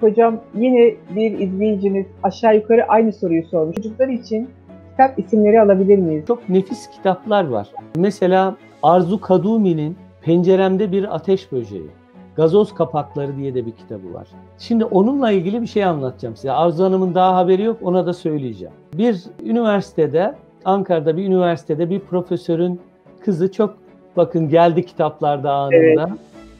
Hocam yine bir izleyicimiz aşağı yukarı aynı soruyu sormuş. Çocuklar için kitap isimleri alabilir miyiz? Çok nefis kitaplar var. Mesela Arzu Kadumi'nin Penceremde Bir Ateş Böceği. Gazoz Kapakları diye de bir kitabı var. Şimdi onunla ilgili bir şey anlatacağım size. Arzu Hanım'ın daha haberi yok ona da söyleyeceğim. Bir üniversitede, Ankara'da bir üniversitede bir profesörün kızı çok bakın geldi kitaplarda anında. Evet.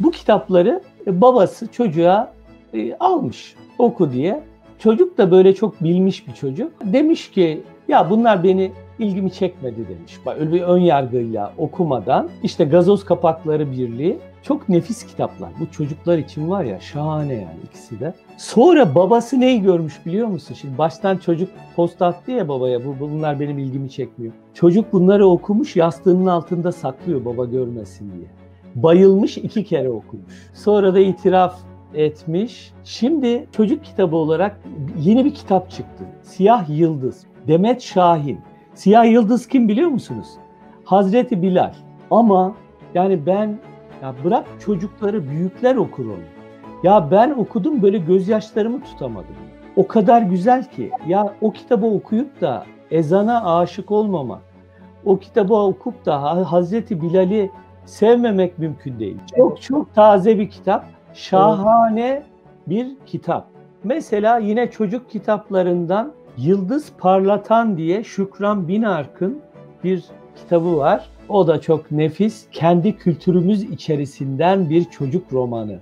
Bu kitapları babası çocuğa e, almış oku diye. Çocuk da böyle çok bilmiş bir çocuk. Demiş ki ya bunlar beni ilgimi çekmedi demiş. Öyle bir ön yargıyla okumadan işte Gazoz Kapakları Birliği çok nefis kitaplar. Bu çocuklar için var ya şahane yani ikisi de. Sonra babası neyi görmüş biliyor musun? Şimdi baştan çocuk post attı ya babaya bu bunlar benim ilgimi çekmiyor. Çocuk bunları okumuş yastığının altında saklıyor baba görmesin diye. Bayılmış iki kere okumuş. Sonra da itiraf etmiş. Şimdi çocuk kitabı olarak yeni bir kitap çıktı. Siyah Yıldız. Demet Şahin. Siyah Yıldız kim biliyor musunuz? Hazreti Bilal. Ama yani ben ya bırak çocukları büyükler okur onu. Ya ben okudum böyle gözyaşlarımı tutamadım. O kadar güzel ki ya o kitabı okuyup da ezana aşık olmamak, o kitabı okup da Hazreti Bilal'i sevmemek mümkün değil. Çok çok taze bir kitap, şahane bir kitap. Mesela yine çocuk kitaplarından Yıldız Parlatan diye Şükran Binark'ın bir kitabı var. O da çok nefis. Kendi kültürümüz içerisinden bir çocuk romanı.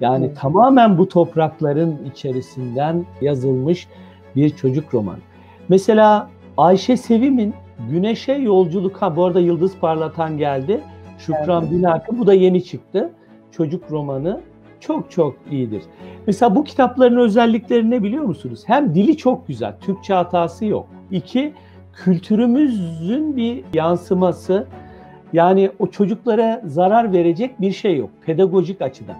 Yani hmm. tamamen bu toprakların içerisinden yazılmış bir çocuk romanı. Mesela Ayşe Sevim'in Güneşe Yolculuk, ha bu arada Yıldız Parlatan geldi. Şükran evet. Binarkı, bu da yeni çıktı. Çocuk romanı çok çok iyidir. Mesela bu kitapların özellikleri ne biliyor musunuz? Hem dili çok güzel, Türkçe hatası yok. İki, kültürümüzün bir yansıması. Yani o çocuklara zarar verecek bir şey yok pedagojik açıdan.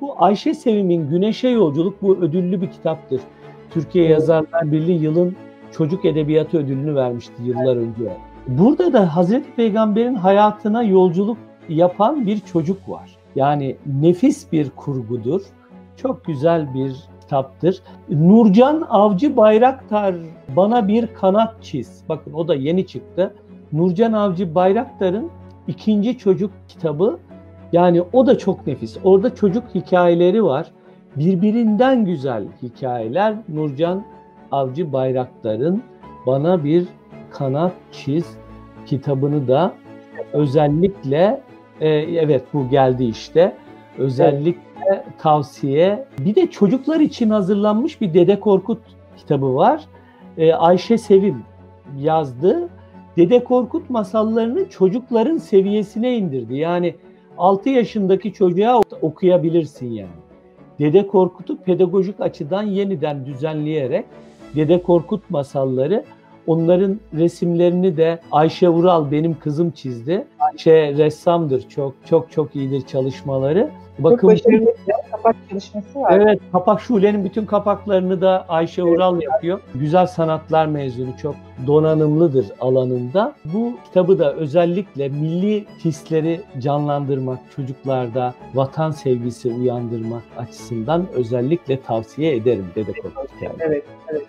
Bu Ayşe Sevim'in Güneşe Yolculuk bu ödüllü bir kitaptır. Türkiye Yazarlar Birliği yılın çocuk edebiyatı ödülünü vermişti yıllar önce. Burada da Hazreti Peygamber'in hayatına yolculuk yapan bir çocuk var. Yani nefis bir kurgudur. Çok güzel bir kitaptır. Nurcan Avcı Bayraktar bana bir kanat çiz. Bakın o da yeni çıktı. Nurcan Avcı Bayraktar'ın ikinci çocuk kitabı. Yani o da çok nefis. Orada çocuk hikayeleri var. Birbirinden güzel hikayeler. Nurcan Avcı Bayraktar'ın Bana Bir Kanat Çiz kitabını da özellikle e, evet bu geldi işte. Özellikle tavsiye. Bir de çocuklar için hazırlanmış bir Dede Korkut kitabı var. E, Ayşe Sevim yazdı. Dede Korkut masallarını çocukların seviyesine indirdi. Yani 6 yaşındaki çocuğa okuyabilirsin yani. Dede Korkut'u pedagojik açıdan yeniden düzenleyerek Dede Korkut masalları Onların resimlerini de Ayşe Ural benim kızım çizdi. Ayşe ressamdır çok çok çok iyidir çalışmaları. Bakın çok başarılı bir kapak çalışması var. Evet, kapak şulenin bütün kapaklarını da Ayşe evet. Ural yapıyor. Güzel sanatlar mezunu, çok donanımlıdır alanında. Bu kitabı da özellikle milli hisleri canlandırmak, çocuklarda vatan sevgisi uyandırmak açısından özellikle tavsiye ederim Dede Korkut Evet, evet.